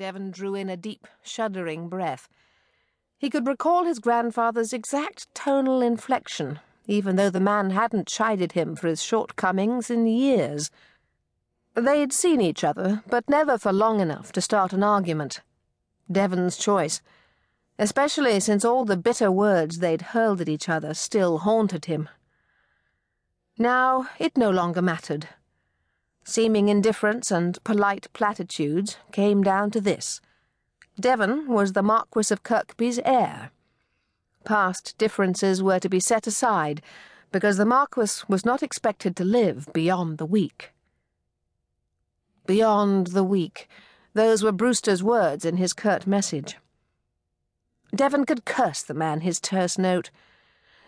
Devon drew in a deep, shuddering breath. He could recall his grandfather's exact tonal inflection, even though the man hadn't chided him for his shortcomings in years. They'd seen each other, but never for long enough to start an argument. Devon's choice, especially since all the bitter words they'd hurled at each other still haunted him. Now it no longer mattered. Seeming indifference and polite platitudes came down to this. Devon was the Marquis of Kirkby's heir. Past differences were to be set aside, because the Marquis was not expected to live beyond the week. Beyond the week. Those were Brewster's words in his curt message. Devon could curse the man his terse note.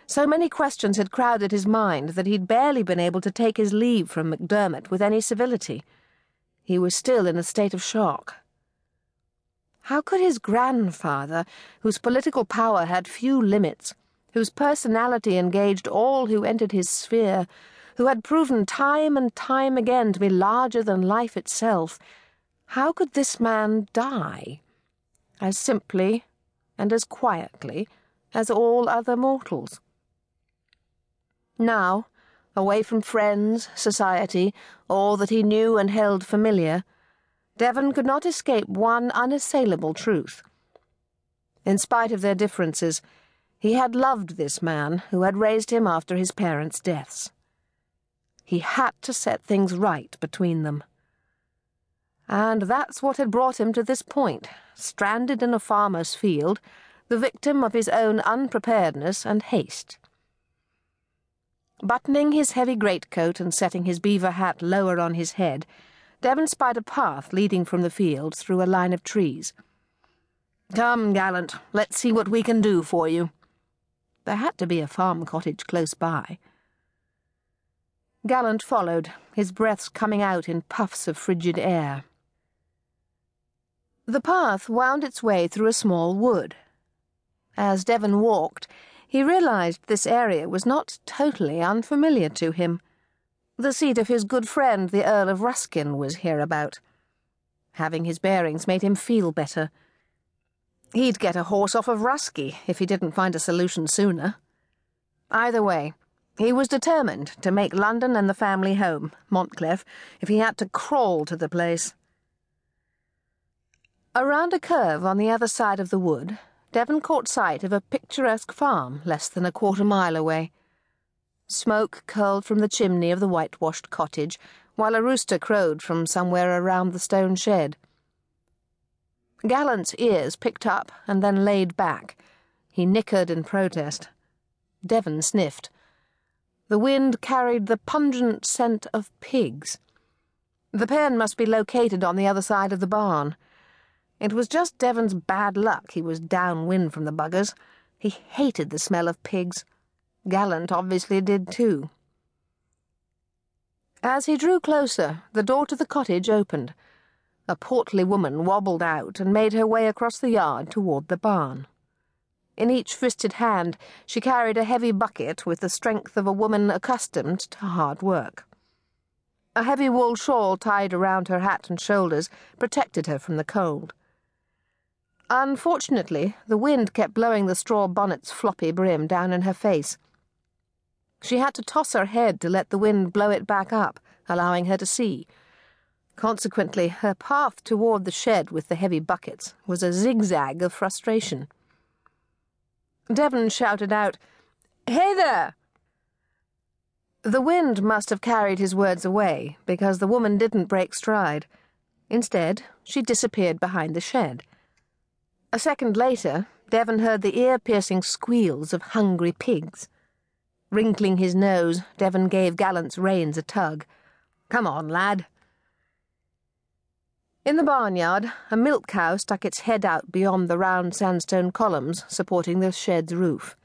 So many questions had crowded his mind that he'd barely been able to take his leave from MacDermott with any civility. He was still in a state of shock. How could his grandfather, whose political power had few limits, whose personality engaged all who entered his sphere, who had proven time and time again to be larger than life itself, how could this man die? As simply and as quietly as all other mortals. Now, away from friends, society, all that he knew and held familiar, Devon could not escape one unassailable truth. In spite of their differences, he had loved this man who had raised him after his parents' deaths. He had to set things right between them. And that's what had brought him to this point, stranded in a farmer's field, the victim of his own unpreparedness and haste. Buttoning his heavy greatcoat and setting his beaver hat lower on his head, Devon spied a path leading from the field through a line of trees. Come, Gallant, let's see what we can do for you. There had to be a farm cottage close by. Gallant followed, his breaths coming out in puffs of frigid air. The path wound its way through a small wood. As Devon walked, he realized this area was not totally unfamiliar to him. The seat of his good friend, the Earl of Ruskin, was hereabout. Having his bearings made him feel better. He'd get a horse off of Rusky if he didn't find a solution sooner. Either way, he was determined to make London and the family home, Montclef, if he had to crawl to the place. Around a curve on the other side of the wood, Devon caught sight of a picturesque farm less than a quarter mile away. Smoke curled from the chimney of the whitewashed cottage, while a rooster crowed from somewhere around the stone shed. Gallant's ears picked up and then laid back. He nickered in protest. Devon sniffed. The wind carried the pungent scent of pigs. The pen must be located on the other side of the barn. It was just Devon's bad luck he was downwind from the buggers. He hated the smell of pigs. Gallant obviously did too. As he drew closer, the door to the cottage opened. A portly woman wobbled out and made her way across the yard toward the barn. In each fisted hand, she carried a heavy bucket with the strength of a woman accustomed to hard work. A heavy wool shawl tied around her hat and shoulders protected her from the cold. Unfortunately, the wind kept blowing the straw bonnet's floppy brim down in her face. She had to toss her head to let the wind blow it back up, allowing her to see. Consequently, her path toward the shed with the heavy buckets was a zigzag of frustration. Devon shouted out, Hey there! The wind must have carried his words away, because the woman didn't break stride. Instead, she disappeared behind the shed. A second later, Devon heard the ear piercing squeals of hungry pigs. Wrinkling his nose, Devon gave Gallant's reins a tug. Come on, lad. In the barnyard, a milk cow stuck its head out beyond the round sandstone columns supporting the shed's roof.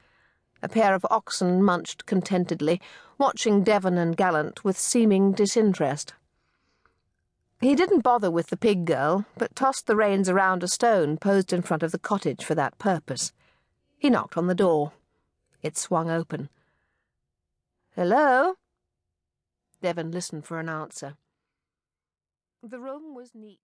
A pair of oxen munched contentedly, watching Devon and Gallant with seeming disinterest. He didn't bother with the pig girl, but tossed the reins around a stone posed in front of the cottage for that purpose. He knocked on the door. It swung open. Hello? Devon listened for an answer. The room was neat.